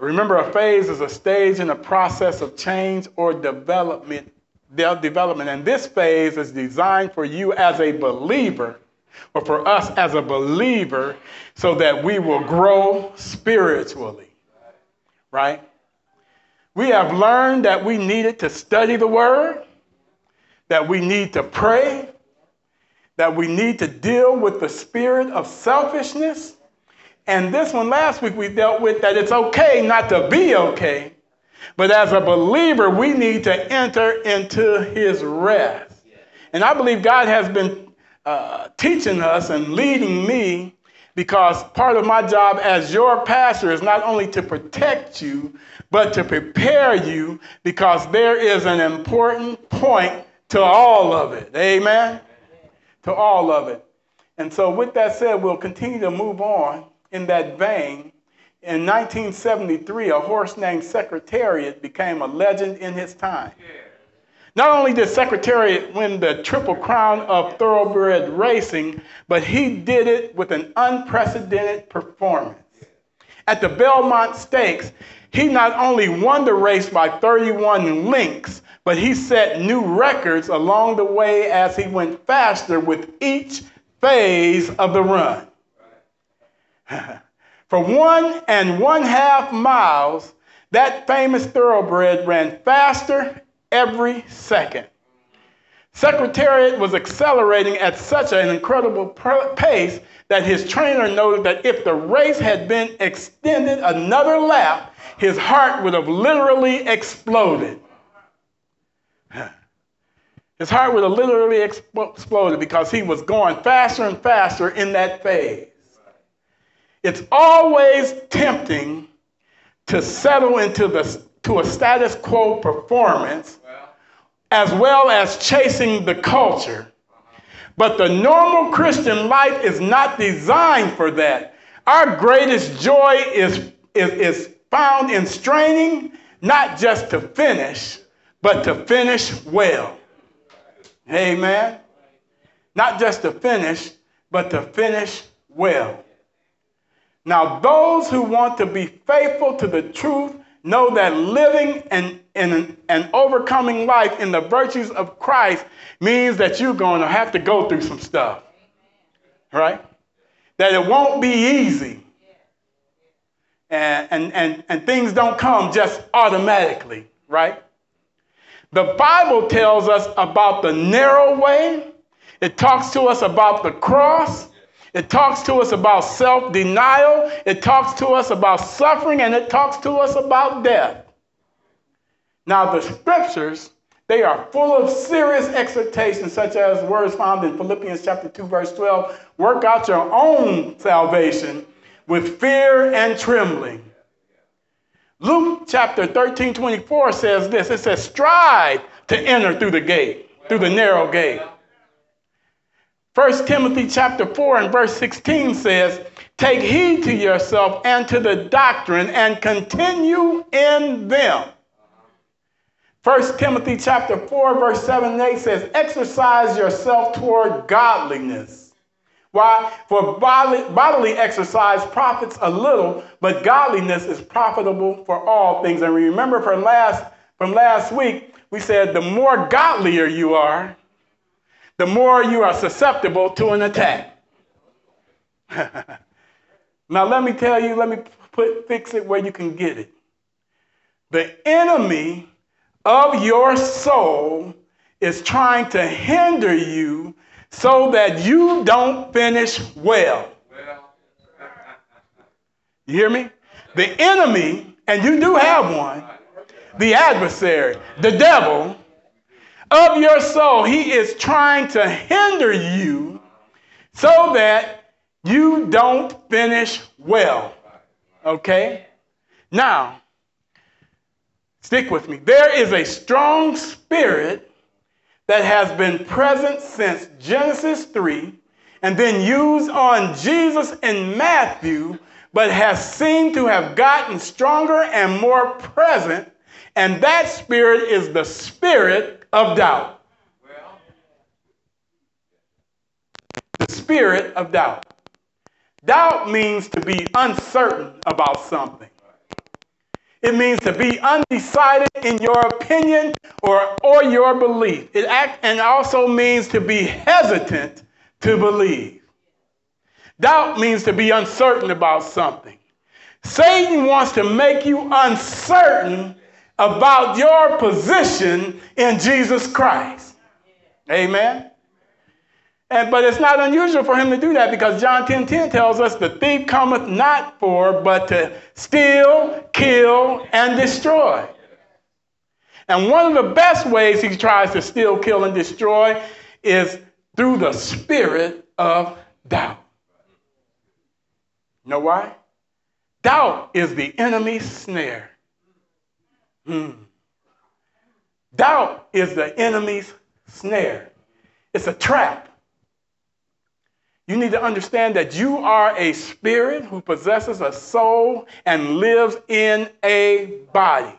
remember, a phase is a stage in a process of change or development. Development, and this phase is designed for you as a believer, or for us as a believer, so that we will grow spiritually. Right? We have learned that we needed to study the Word, that we need to pray, that we need to deal with the spirit of selfishness. And this one last week we dealt with that it's okay not to be okay, but as a believer, we need to enter into his rest. And I believe God has been uh, teaching us and leading me because part of my job as your pastor is not only to protect you, but to prepare you because there is an important point to all of it. Amen? To all of it. And so, with that said, we'll continue to move on in that vein. In 1973, a horse named Secretariat became a legend in his time. Not only did Secretariat win the Triple Crown of Thoroughbred Racing, but he did it with an unprecedented performance. At the Belmont Stakes, he not only won the race by 31 lengths, but he set new records along the way as he went faster with each phase of the run. For one and one half miles, that famous thoroughbred ran faster every second. Secretariat was accelerating at such an incredible pace that his trainer noted that if the race had been extended another lap, his heart would have literally exploded. His heart would have literally exploded because he was going faster and faster in that phase. It's always tempting to settle into the, to a status quo performance as well as chasing the culture. Uh-huh. But the normal Christian life is not designed for that. Our greatest joy is, is, is found in straining not just to finish, but to finish well. Amen. Not just to finish, but to finish well. Now, those who want to be faithful to the truth know that living and, and, and overcoming life in the virtues of Christ means that you're going to have to go through some stuff. Right? That it won't be easy. And, and, and, and things don't come just automatically, right? The Bible tells us about the narrow way. It talks to us about the cross. It talks to us about self denial. It talks to us about suffering. And it talks to us about death. Now, the scriptures, they are full of serious exhortations, such as words found in Philippians chapter 2, verse 12 work out your own salvation with fear and trembling. Luke chapter 13, 24 says this it says, strive to enter through the gate, through the narrow gate. 1 Timothy chapter 4 and verse 16 says, Take heed to yourself and to the doctrine and continue in them. 1 Timothy chapter 4 verse 7 and 8 says, Exercise yourself toward godliness. Why? For bodily, bodily exercise profits a little, but godliness is profitable for all things. And remember from last, from last week, we said the more godlier you are, the more you are susceptible to an attack. now, let me tell you, let me put, fix it where you can get it. The enemy of your soul is trying to hinder you so that you don't finish well. You hear me? The enemy, and you do have one, the adversary, the devil of your soul, he is trying to hinder you so that you don't finish well. Okay? Now, stick with me. There is a strong spirit that has been present since Genesis 3 and then used on Jesus in Matthew, but has seemed to have gotten stronger and more present. And that spirit is the spirit of doubt. The spirit of doubt. Doubt means to be uncertain about something. It means to be undecided in your opinion or, or your belief. It act, and also means to be hesitant to believe. Doubt means to be uncertain about something. Satan wants to make you uncertain about your position in Jesus Christ. Amen. And, but it's not unusual for him to do that because John 10 10 tells us the thief cometh not for but to steal, kill, and destroy. And one of the best ways he tries to steal, kill, and destroy is through the spirit of doubt. You know why? Doubt is the enemy's snare. Hmm. Doubt is the enemy's snare. It's a trap. You need to understand that you are a spirit who possesses a soul and lives in a body.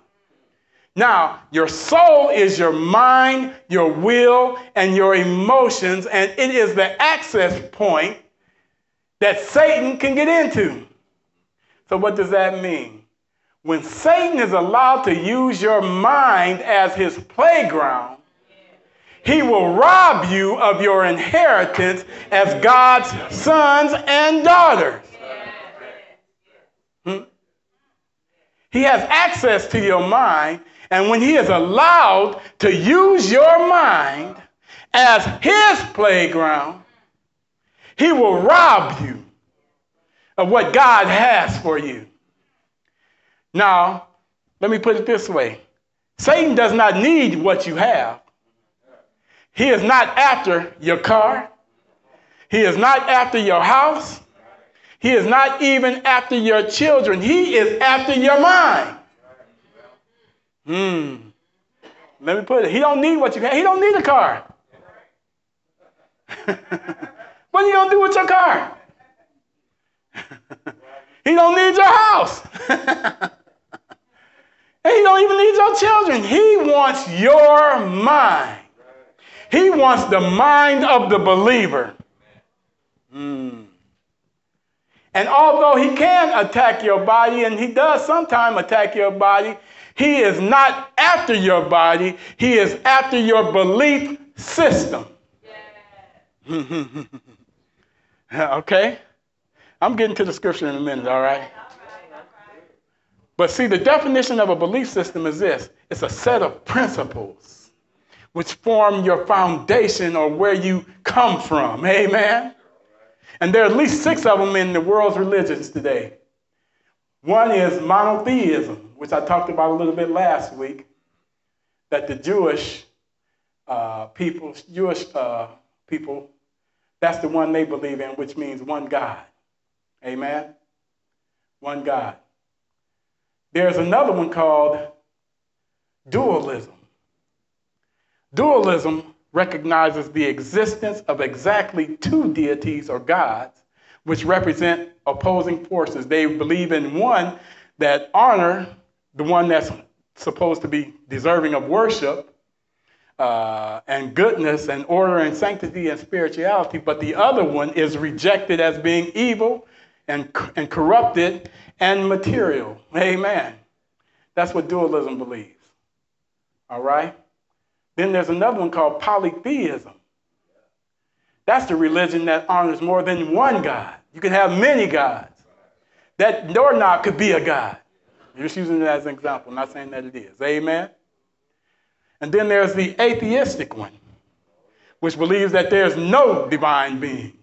Now, your soul is your mind, your will, and your emotions, and it is the access point that Satan can get into. So, what does that mean? When Satan is allowed to use your mind as his playground, he will rob you of your inheritance as God's sons and daughters. Hmm? He has access to your mind, and when he is allowed to use your mind as his playground, he will rob you of what God has for you. Now, let me put it this way Satan does not need what you have. He is not after your car. He is not after your house. He is not even after your children. He is after your mind. Hmm. Let me put it. He don't need what you have. He don't need a car. what are you gonna do with your car? he don't need your house. and he don't even need your children. He wants your mind. He wants the mind of the believer. Mm. And although he can attack your body, and he does sometimes attack your body, he is not after your body, he is after your belief system. Okay? I'm getting to the scripture in a minute, all right? But see, the definition of a belief system is this it's a set of principles which form your foundation or where you come from. Amen. And there are at least six of them in the world's religions today. One is monotheism, which I talked about a little bit last week, that the Jewish uh, people, Jewish uh, people, that's the one they believe in, which means one God. Amen. One God. There's another one called dualism. Dualism recognizes the existence of exactly two deities or gods, which represent opposing forces. They believe in one that honor the one that's supposed to be deserving of worship uh, and goodness and order and sanctity and spirituality, but the other one is rejected as being evil and, and corrupted and material. Amen. That's what dualism believes. All right? Then there's another one called polytheism. That's the religion that honors more than one God. You can have many gods. That doorknob could be a God. I'm just using it as an example, not saying that it is. Amen. And then there's the atheistic one, which believes that there's no divine being,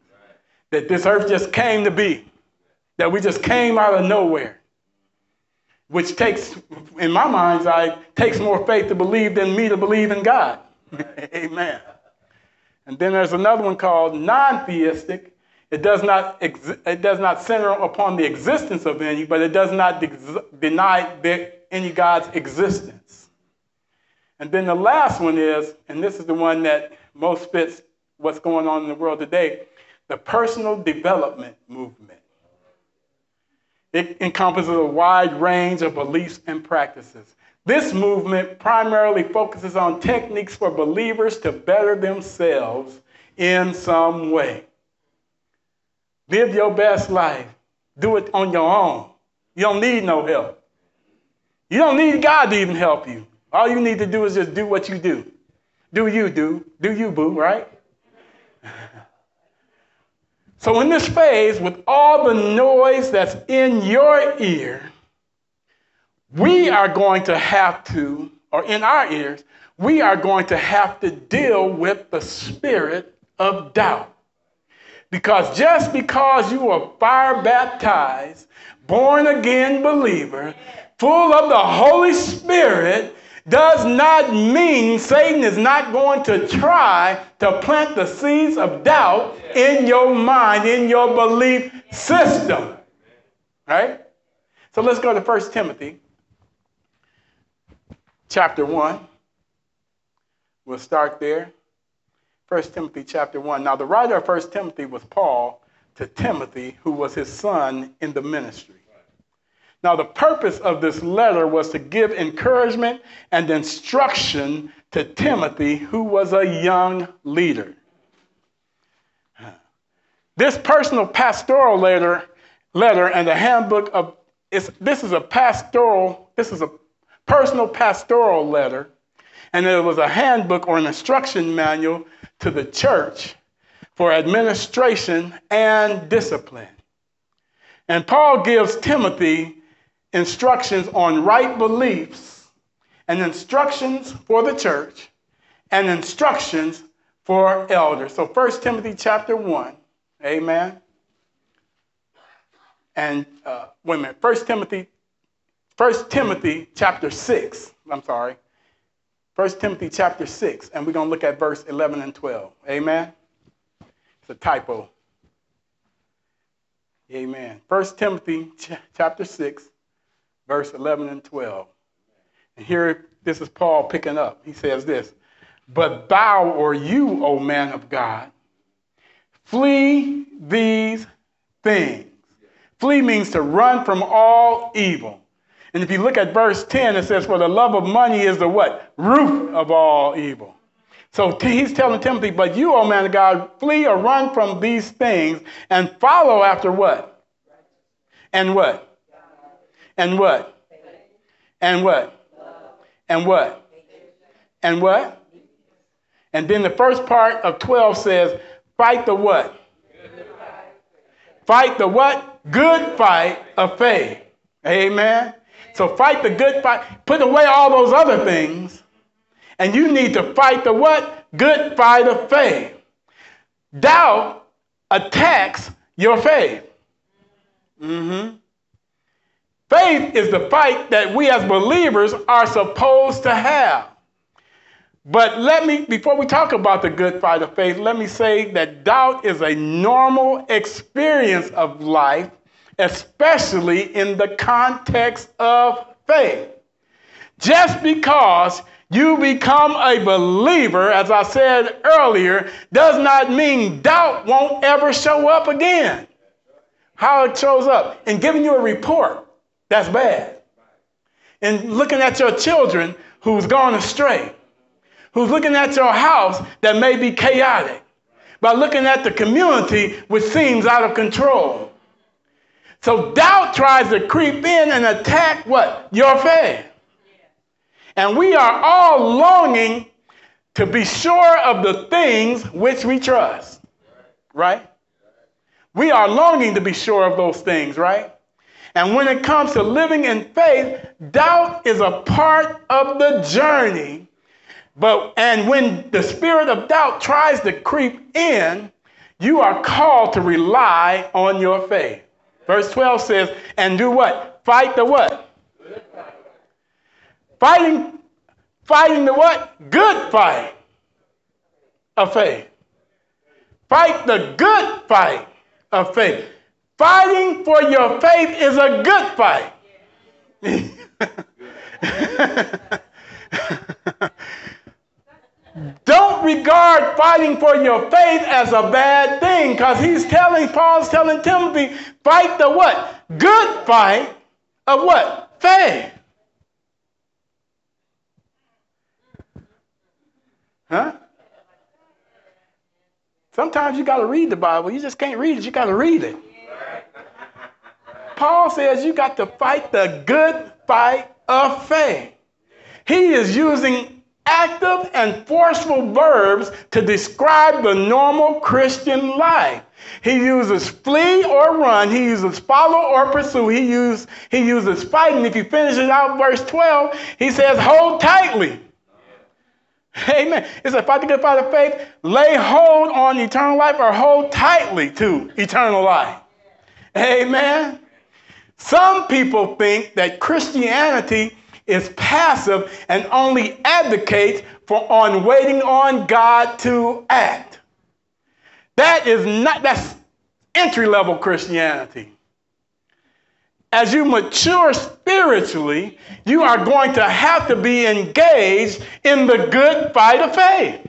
that this earth just came to be, that we just came out of nowhere which takes, in my mind's eye, takes more faith to believe than me to believe in God. Amen. And then there's another one called non-theistic. It does not it does not center upon the existence of any, but it does not de- deny any God's existence. And then the last one is, and this is the one that most fits what's going on in the world today, the personal development movement. It encompasses a wide range of beliefs and practices. This movement primarily focuses on techniques for believers to better themselves in some way. Live your best life. Do it on your own. You don't need no help. You don't need God to even help you. All you need to do is just do what you do. Do you do? Do you, boo, right? So, in this phase, with all the noise that's in your ear, we are going to have to, or in our ears, we are going to have to deal with the spirit of doubt. Because just because you are fire baptized, born again believer, full of the Holy Spirit, does not mean Satan is not going to try to plant the seeds of doubt in your mind, in your belief system. Right? So let's go to 1 Timothy chapter 1. We'll start there. 1 Timothy chapter 1. Now, the writer of 1 Timothy was Paul to Timothy, who was his son in the ministry. Now, the purpose of this letter was to give encouragement and instruction to Timothy, who was a young leader. This personal pastoral letter, letter and the handbook of this is a pastoral, this is a personal pastoral letter, and it was a handbook or an instruction manual to the church for administration and discipline. And Paul gives Timothy instructions on right beliefs and instructions for the church and instructions for elders. So 1 Timothy chapter 1, amen. And uh, wait a minute, 1 Timothy, 1 Timothy chapter 6, I'm sorry. 1 Timothy chapter 6, and we're going to look at verse 11 and 12. Amen. It's a typo. Amen. 1 Timothy ch- chapter 6, verse 11 and 12. And here, this is Paul picking up. He says this But thou or you, O man of God, flee these things. Flee means to run from all evil. And if you look at verse 10, it says, For the love of money is the what? Root of all evil. So he's telling Timothy, But you, O man of God, flee or run from these things and follow after what? And what? And what? And what? And what? And what? And then the first part of 12 says, fight the what? Fight the what? Good fight of faith. Amen. So fight the good fight. Put away all those other things. And you need to fight the what? Good fight of faith. Doubt attacks your faith. Mm-hmm. Faith is the fight that we as believers are supposed to have. But let me, before we talk about the good fight of faith, let me say that doubt is a normal experience of life, especially in the context of faith. Just because you become a believer, as I said earlier, does not mean doubt won't ever show up again. How it shows up in giving you a report that's bad. And looking at your children who's gone astray, who's looking at your house that may be chaotic, by looking at the community which seems out of control. So doubt tries to creep in and attack what? Your faith. And we are all longing to be sure of the things which we trust. Right? We are longing to be sure of those things, right? And when it comes to living in faith, doubt is a part of the journey. But and when the spirit of doubt tries to creep in, you are called to rely on your faith. Verse 12 says, and do what? Fight the what? Fighting, fighting the what? Good fight of faith. Fight the good fight of faith. Fighting for your faith is a good fight. Don't regard fighting for your faith as a bad thing because he's telling, Paul's telling Timothy, fight the what? Good fight of what? Faith. Huh? Sometimes you got to read the Bible. You just can't read it, you got to read it. Paul says you got to fight the good fight of faith. He is using active and forceful verbs to describe the normal Christian life. He uses flee or run. He uses follow or pursue. He, use, he uses fight. And if you finish it out, verse 12, he says, hold tightly. Amen. It's a fight to get by the faith. Lay hold on eternal life or hold tightly to eternal life. Amen. Some people think that Christianity is passive and only advocates for on waiting on God to act. That is not that's entry level Christianity. As you mature spiritually, you are going to have to be engaged in the good fight of faith.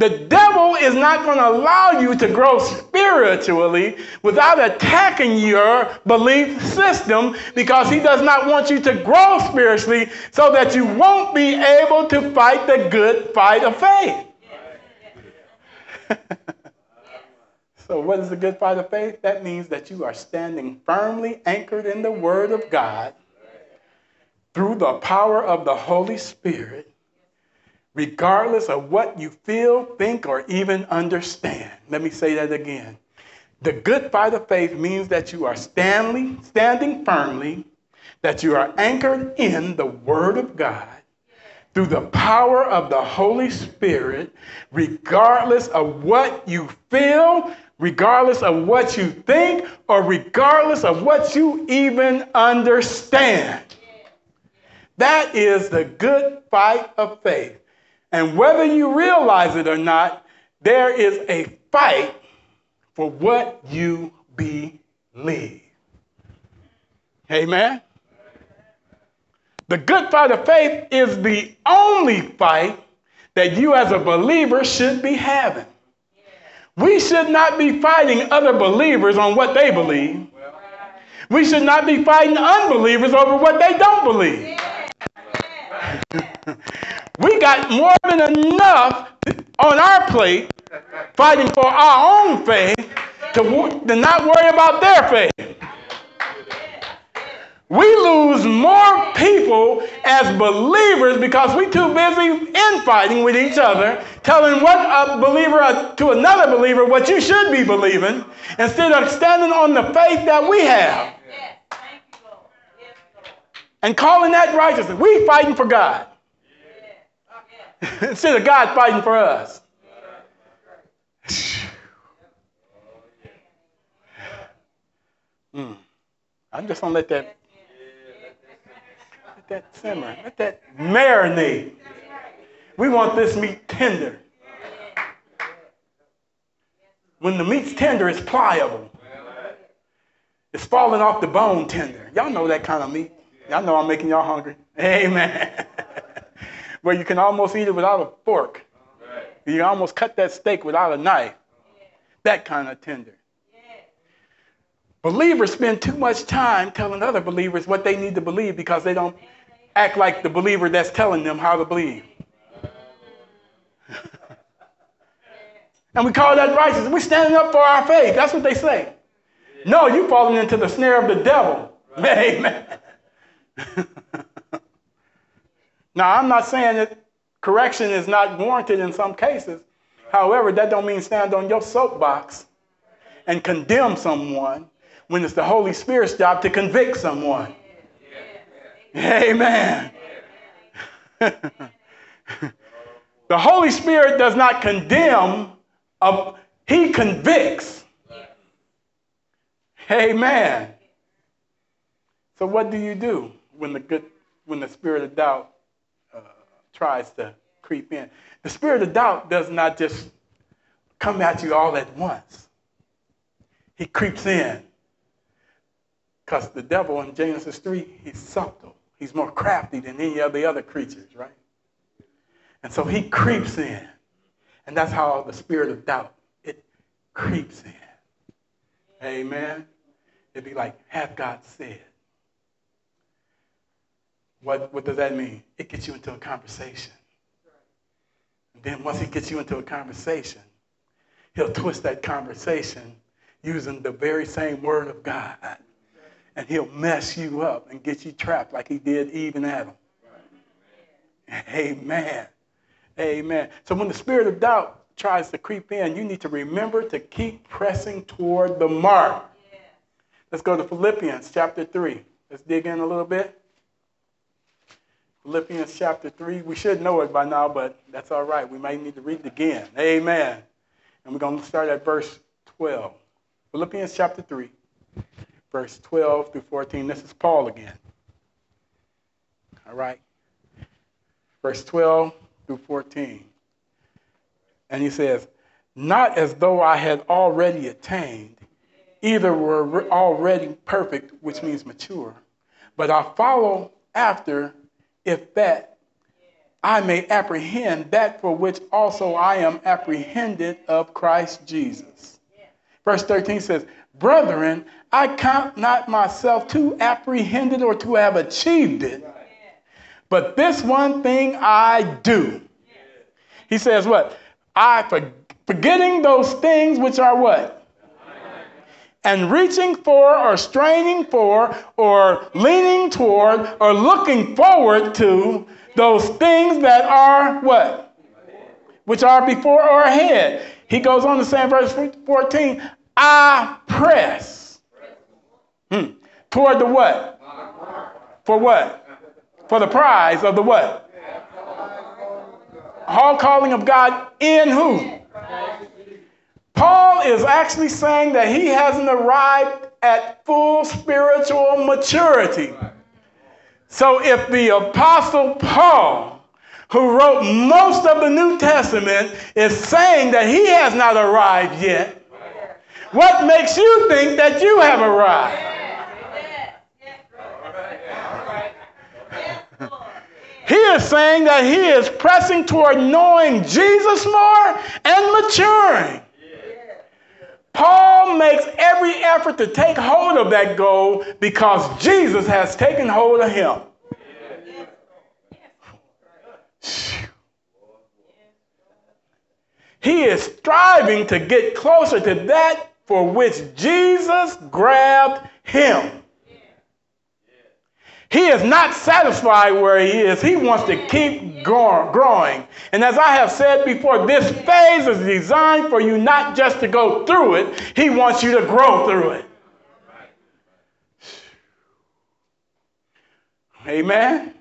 The devil is not going to allow you to grow spiritually without attacking your belief system because he does not want you to grow spiritually so that you won't be able to fight the good fight of faith. so, what is the good fight of faith? That means that you are standing firmly anchored in the Word of God through the power of the Holy Spirit regardless of what you feel, think, or even understand. Let me say that again. The good fight of faith means that you are standing, standing firmly, that you are anchored in the Word of God through the power of the Holy Spirit, regardless of what you feel, regardless of what you think, or regardless of what you even understand. That is the good fight of faith. And whether you realize it or not, there is a fight for what you believe. Amen. The good fight of faith is the only fight that you as a believer should be having. We should not be fighting other believers on what they believe. We should not be fighting unbelievers over what they don't believe. We got more than enough on our plate fighting for our own faith to, to not worry about their faith. We lose more people as believers because we're too busy infighting with each other, telling what a believer to another believer what you should be believing, instead of standing on the faith that we have and calling that righteousness. We fighting for God. Instead of God fighting for us. Mm. I'm just gonna let that let that simmer, let that marinate. We want this meat tender. When the meat's tender, it's pliable. It's falling off the bone tender. Y'all know that kind of meat. Y'all know I'm making y'all hungry. Amen. where you can almost eat it without a fork. You can almost cut that steak without a knife. That kind of tender. Believers spend too much time telling other believers what they need to believe because they don't act like the believer that's telling them how to believe. and we call that righteousness. We're standing up for our faith. That's what they say. No, you're falling into the snare of the devil. Amen. Now, I'm not saying that correction is not warranted in some cases. However, that don't mean stand on your soapbox and condemn someone when it's the Holy Spirit's job to convict someone. Amen. the Holy Spirit does not condemn, uh, he convicts. Amen. So what do you do when the good when the spirit of doubt tries to creep in. The spirit of doubt does not just come at you all at once. He creeps in. Because the devil in Genesis 3, he's subtle. He's more crafty than any of the other creatures, right? And so he creeps in. And that's how the spirit of doubt, it creeps in. Amen. It'd be like, have God said. What, what does that mean? It gets you into a conversation. And then once he gets you into a conversation, he'll twist that conversation using the very same word of God And he'll mess you up and get you trapped like he did Eve and Adam. Amen. Amen. So when the spirit of doubt tries to creep in, you need to remember to keep pressing toward the mark. Let's go to Philippians chapter 3. Let's dig in a little bit. Philippians chapter 3. We should know it by now, but that's all right. We might need to read it again. Amen. And we're going to start at verse 12. Philippians chapter 3, verse 12 through 14. This is Paul again. All right. Verse 12 through 14. And he says, Not as though I had already attained, either were already perfect, which means mature, but I follow after if that I may apprehend that for which also I am apprehended of Christ Jesus. Verse 13 says, Brethren, I count not myself to apprehended or to have achieved it, but this one thing I do. He says, What? I, forgetting those things which are what? And reaching for or straining for or leaning toward or looking forward to those things that are what? Which are before or ahead. He goes on to say in verse 14, I press. Hmm. Toward the what? For what? For the prize of the what? All calling of God in who? Paul is actually saying that he hasn't arrived at full spiritual maturity. So if the Apostle Paul, who wrote most of the New Testament, is saying that he has not arrived yet, what makes you think that you have arrived? He is saying that he is pressing toward knowing Jesus more and maturing. Paul makes every effort to take hold of that goal because Jesus has taken hold of him. He is striving to get closer to that for which Jesus grabbed him. He is not satisfied where he is. He wants to keep growing. And as I have said before, this phase is designed for you not just to go through it, he wants you to grow through it. Amen.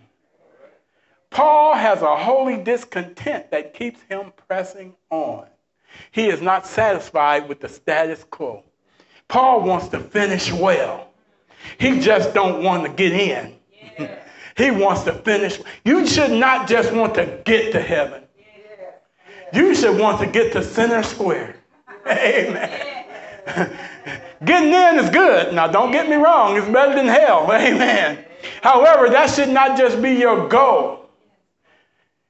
Paul has a holy discontent that keeps him pressing on. He is not satisfied with the status quo. Paul wants to finish well. He just don't want to get in. He wants to finish. You should not just want to get to heaven. You should want to get to center square. Amen. Getting in is good. Now, don't get me wrong, it's better than hell. Amen. However, that should not just be your goal.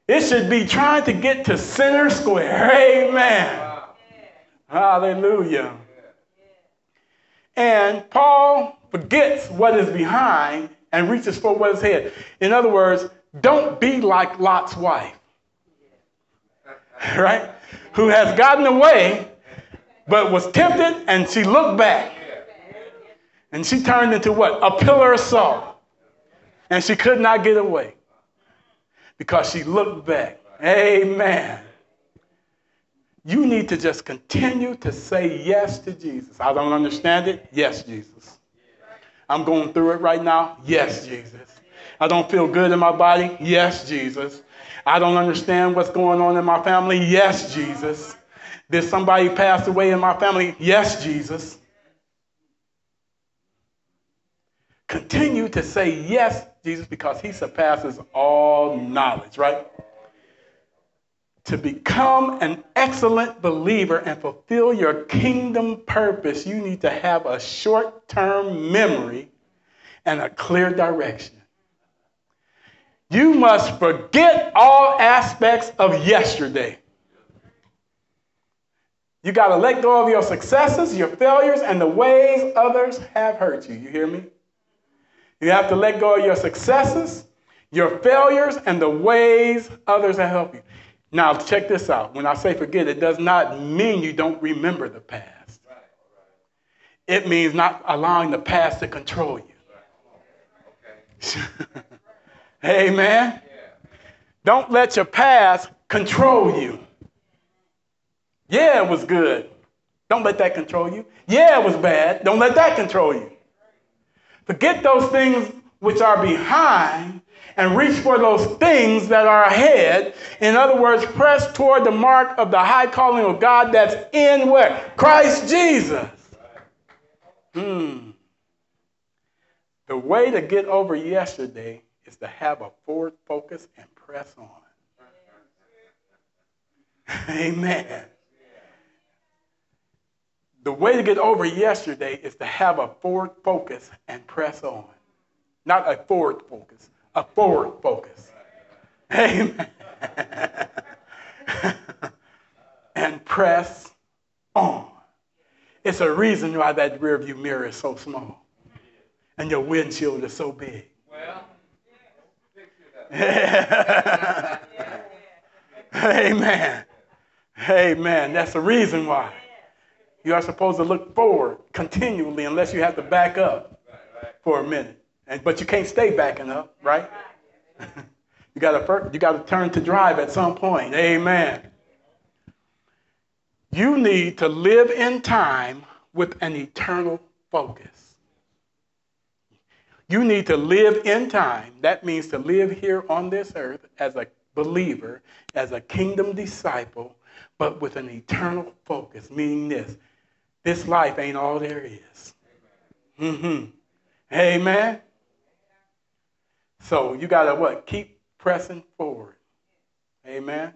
It should be trying to get to center square. Amen. Hallelujah. And Paul forgets what is behind and reaches for what is ahead. In other words, don't be like Lot's wife, right? Who has gotten away, but was tempted and she looked back. And she turned into what? A pillar of salt. And she could not get away because she looked back. Amen. You need to just continue to say yes to Jesus. I don't understand it. Yes, Jesus. I'm going through it right now? Yes, Jesus. I don't feel good in my body? Yes, Jesus. I don't understand what's going on in my family? Yes, Jesus. Did somebody pass away in my family? Yes, Jesus. Continue to say yes, Jesus, because he surpasses all knowledge, right? To become an excellent believer and fulfill your kingdom purpose, you need to have a short term memory and a clear direction. You must forget all aspects of yesterday. You got to let go of your successes, your failures, and the ways others have hurt you. You hear me? You have to let go of your successes, your failures, and the ways others have helped you. Now, check this out. When I say forget, it does not mean you don't remember the past. It means not allowing the past to control you. Amen. Don't let your past control you. Yeah, it was good. Don't let that control you. Yeah, it was bad. Don't let that control you. Forget those things which are behind and reach for those things that are ahead. In other words, press toward the mark of the high calling of God that's in where? Christ Jesus. Hmm. The way to get over yesterday is to have a forward focus and press on. Amen. The way to get over yesterday is to have a forward focus and press on. Not a forward focus, a forward focus. Amen. and press on. It's a reason why that rearview mirror is so small and your windshield is so big. Well, Amen. Amen. That's the reason why. You are supposed to look forward continually unless you have to back up for a minute. And, but you can't stay backing up, right? you got you to turn to drive at some point. Amen. You need to live in time with an eternal focus. You need to live in time. That means to live here on this earth as a believer, as a kingdom disciple, but with an eternal focus, meaning this this life ain't all there is. Mm-hmm. Amen. So you gotta what? Keep pressing forward. Amen.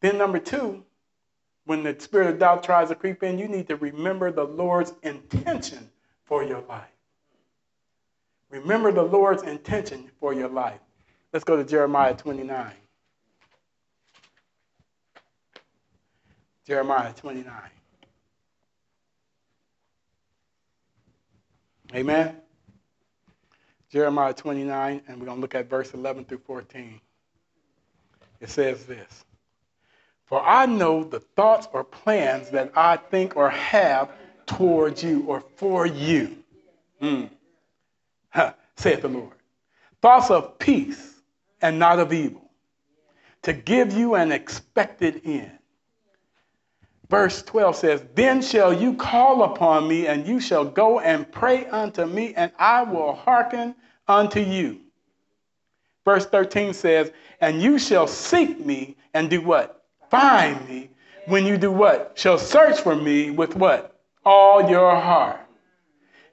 Then number two, when the spirit of doubt tries to creep in, you need to remember the Lord's intention for your life. Remember the Lord's intention for your life. Let's go to Jeremiah 29. Jeremiah 29. Amen. Jeremiah 29, and we're going to look at verse 11 through 14. It says this For I know the thoughts or plans that I think or have towards you or for you. Mm. Saith the Lord. Thoughts of peace and not of evil, to give you an expected end. Verse 12 says, Then shall you call upon me, and you shall go and pray unto me, and I will hearken unto you. Verse 13 says, And you shall seek me and do what? Find me. When you do what? Shall search for me with what? All your heart.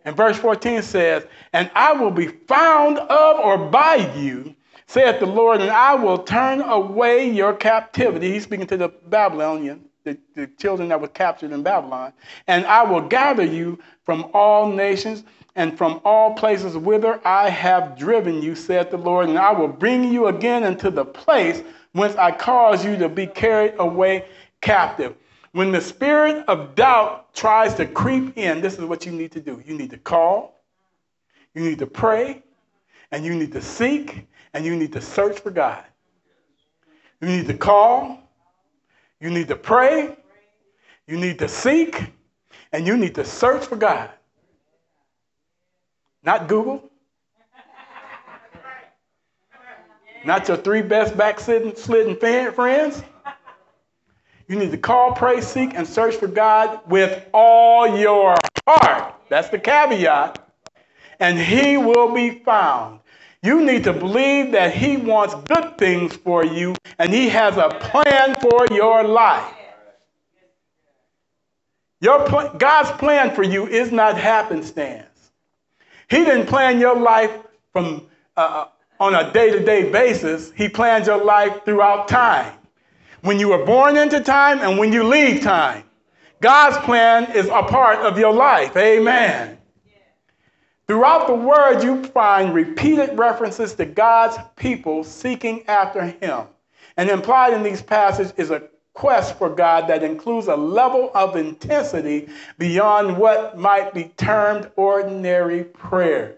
And verse 14 says, And I will be found of or by you, saith the Lord, and I will turn away your captivity. He's speaking to the Babylonian the, the children that were captured in Babylon. And I will gather you from all nations and from all places whither I have driven you, saith the Lord, and I will bring you again into the place whence I caused you to be carried away captive. When the spirit of doubt tries to creep in, this is what you need to do. You need to call, you need to pray, and you need to seek, and you need to search for God. You need to call, you need to pray, you need to seek, and you need to search for God. Not Google. Not your three best backslidden friends. You need to call, pray, seek, and search for God with all your heart. That's the caveat. And He will be found. You need to believe that He wants good things for you and He has a plan for your life. Your pl- God's plan for you is not happenstance. He didn't plan your life from uh, uh on a day-to-day basis. He planned your life throughout time. When you were born into time and when you leave time. God's plan is a part of your life. Amen. Throughout the word, you find repeated references to God's people seeking after him. And implied in these passages is a quest for God that includes a level of intensity beyond what might be termed ordinary prayer.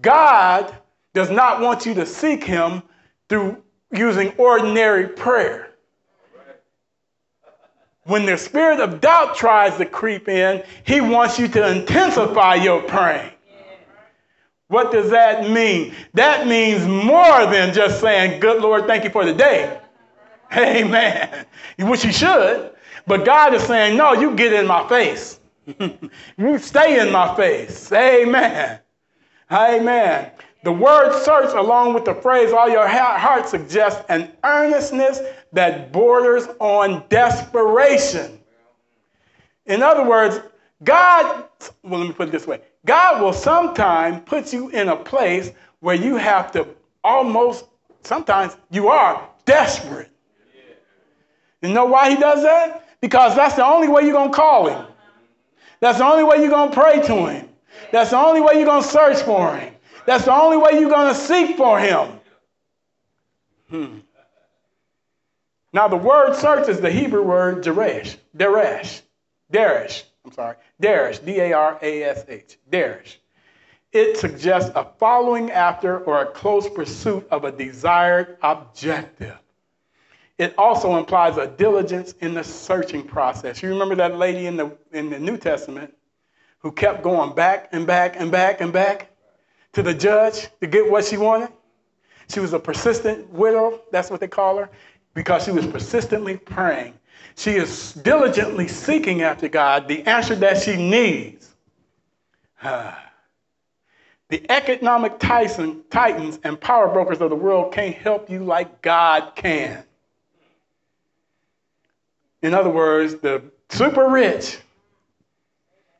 God does not want you to seek him through using ordinary prayer. When the spirit of doubt tries to creep in, he wants you to intensify your praying. What does that mean? That means more than just saying, Good Lord, thank you for the day. Amen. Which you should. But God is saying, No, you get in my face. you stay in my face. Amen. Amen. The word search, along with the phrase all your heart, suggests an earnestness that borders on desperation. In other words, God, well, let me put it this way God will sometimes put you in a place where you have to almost, sometimes you are desperate. You know why He does that? Because that's the only way you're going to call Him. That's the only way you're going to pray to Him. That's the only way you're going to search for Him. That's the only way you're going to seek for Him. Hmm. Now, the word search is the Hebrew word derash. Derash. Derash. I'm sorry. Darash. D A R A S H. Darash. It suggests a following after or a close pursuit of a desired objective. It also implies a diligence in the searching process. You remember that lady in the, in the New Testament who kept going back and back and back and back to the judge to get what she wanted? She was a persistent widow, that's what they call her, because she was persistently praying she is diligently seeking after God the answer that she needs. Ah. the economic tyson, titans and power brokers of the world can't help you like God can. In other words, the super rich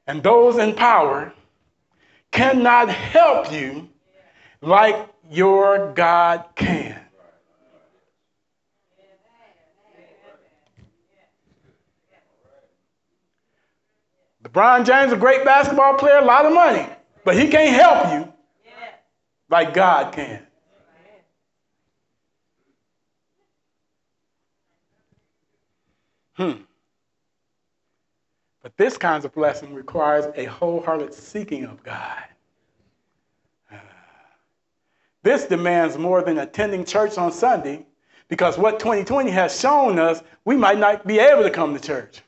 and those in power cannot help you like your God can. LeBron James, a great basketball player, a lot of money, but he can't help you like God can. Hmm. But this kind of blessing requires a wholehearted seeking of God. This demands more than attending church on Sunday because what 2020 has shown us, we might not be able to come to church.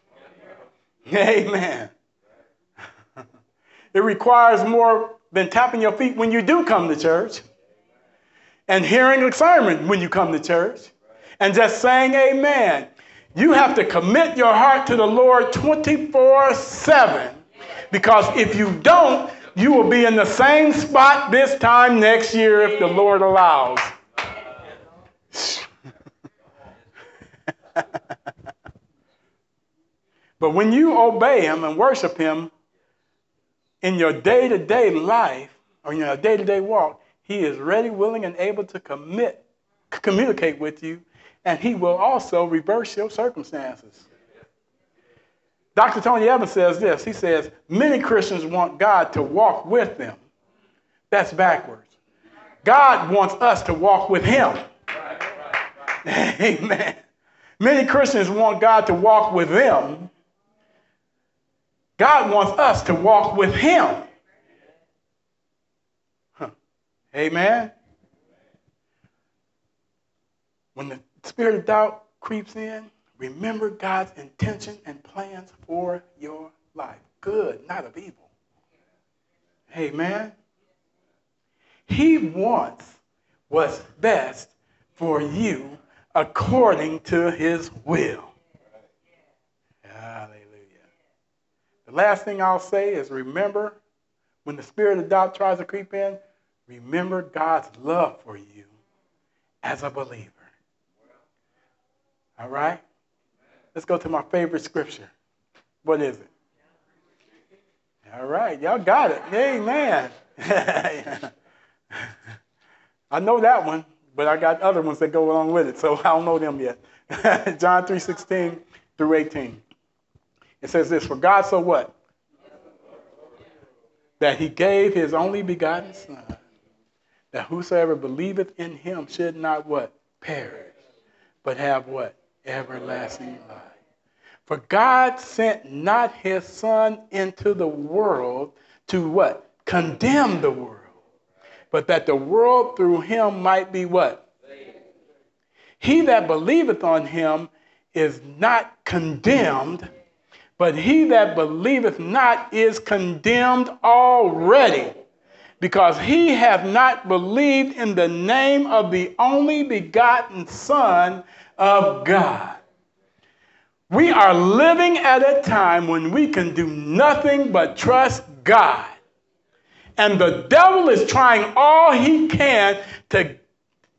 Amen. It requires more than tapping your feet when you do come to church and hearing a sermon when you come to church and just saying amen. You have to commit your heart to the Lord 24 7 because if you don't, you will be in the same spot this time next year if the Lord allows. but when you obey Him and worship Him, in your day to day life or in your day to day walk, He is ready, willing, and able to commit, communicate with you, and He will also reverse your circumstances. Dr. Tony Evans says this. He says, Many Christians want God to walk with them. That's backwards. God wants us to walk with Him. Amen. Many Christians want God to walk with them, God wants us to walk with Him. Huh. Amen. When the spirit of doubt creeps in, remember God's intention and plans for your life. Good, not of evil. Amen. He wants what's best for you according to his will. The last thing I'll say is remember when the spirit of doubt tries to creep in, remember God's love for you as a believer. All right? Let's go to my favorite scripture. What is it? All right, y'all got it. Amen. I know that one, but I got other ones that go along with it, so I don't know them yet. John 3:16 through 18. It says this For God so what? That he gave his only begotten Son, that whosoever believeth in him should not what? Perish, but have what? Everlasting life. For God sent not his Son into the world to what? Condemn the world, but that the world through him might be what? He that believeth on him is not condemned but he that believeth not is condemned already because he hath not believed in the name of the only begotten Son of God. We are living at a time when we can do nothing but trust God. And the devil is trying all he can to,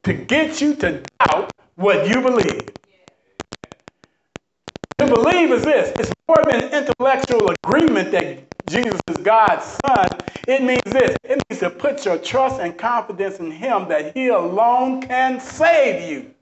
to get you to doubt what you believe. To believe is this it's more than an intellectual agreement that Jesus is God's Son. It means this it means to put your trust and confidence in Him that He alone can save you.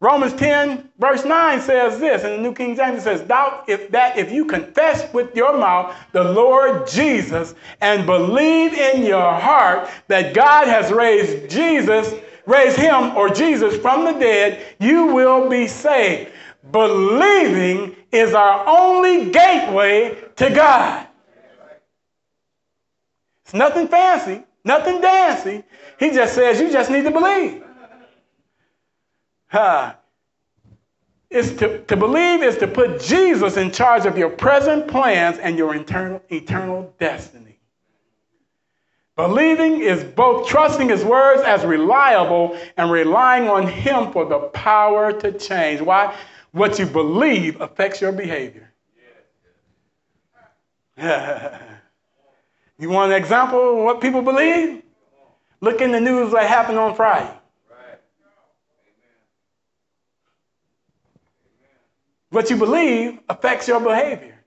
Romans 10, verse 9 says this, in the New King James says, Doubt if that if you confess with your mouth the Lord Jesus and believe in your heart that God has raised Jesus, raised him or Jesus from the dead, you will be saved. Believing is our only gateway to God. It's nothing fancy, nothing dancy. He just says you just need to believe. Huh. It's to, to believe is to put Jesus in charge of your present plans and your eternal, eternal destiny. Believing is both trusting his words as reliable and relying on him for the power to change. Why? What you believe affects your behavior. you want an example of what people believe? Look in the news what happened on Friday. What you believe affects your behavior.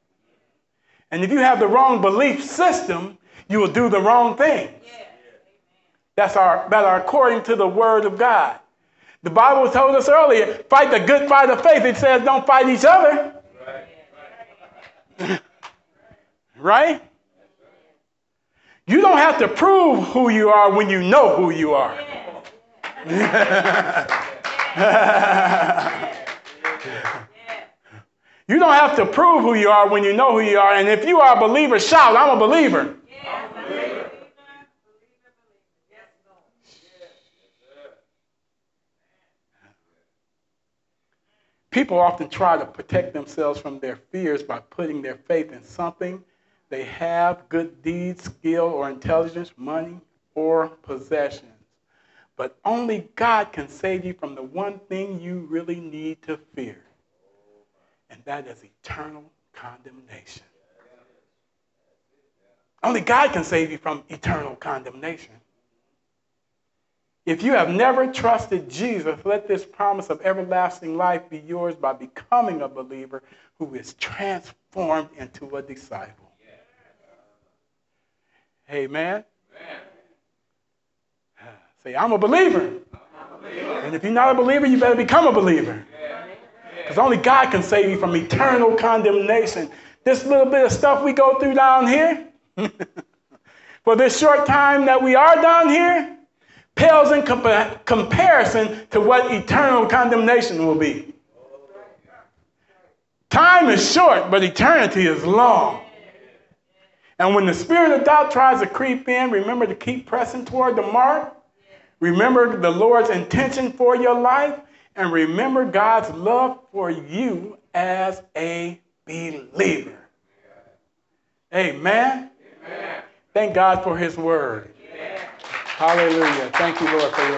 And if you have the wrong belief system, you will do the wrong things. That's our that are according to the word of God. The Bible told us earlier, fight the good fight of faith. It says don't fight each other. Right? right? You don't have to prove who you are when you know who you are. You don't have to prove who you are when you know who you are. And if you are a believer, shout, I'm a believer. People often try to protect themselves from their fears by putting their faith in something they have good deeds, skill, or intelligence, money, or possessions. But only God can save you from the one thing you really need to fear and that is eternal condemnation. Only God can save you from eternal condemnation. If you have never trusted Jesus, let this promise of everlasting life be yours by becoming a believer who is transformed into a disciple. Amen. Amen. Say, I'm a believer. I'm a believer. And if you're not a believer, you better become a believer. Because only God can save you from eternal condemnation. This little bit of stuff we go through down here, for this short time that we are down here, pales in compa- comparison to what eternal condemnation will be. Time is short, but eternity is long. And when the spirit of doubt tries to creep in, remember to keep pressing toward the mark. Remember the Lord's intention for your life and remember God's love for you as a believer. Amen. Amen. Thank God for his word. Amen. Hallelujah. Thank you, Lord, for your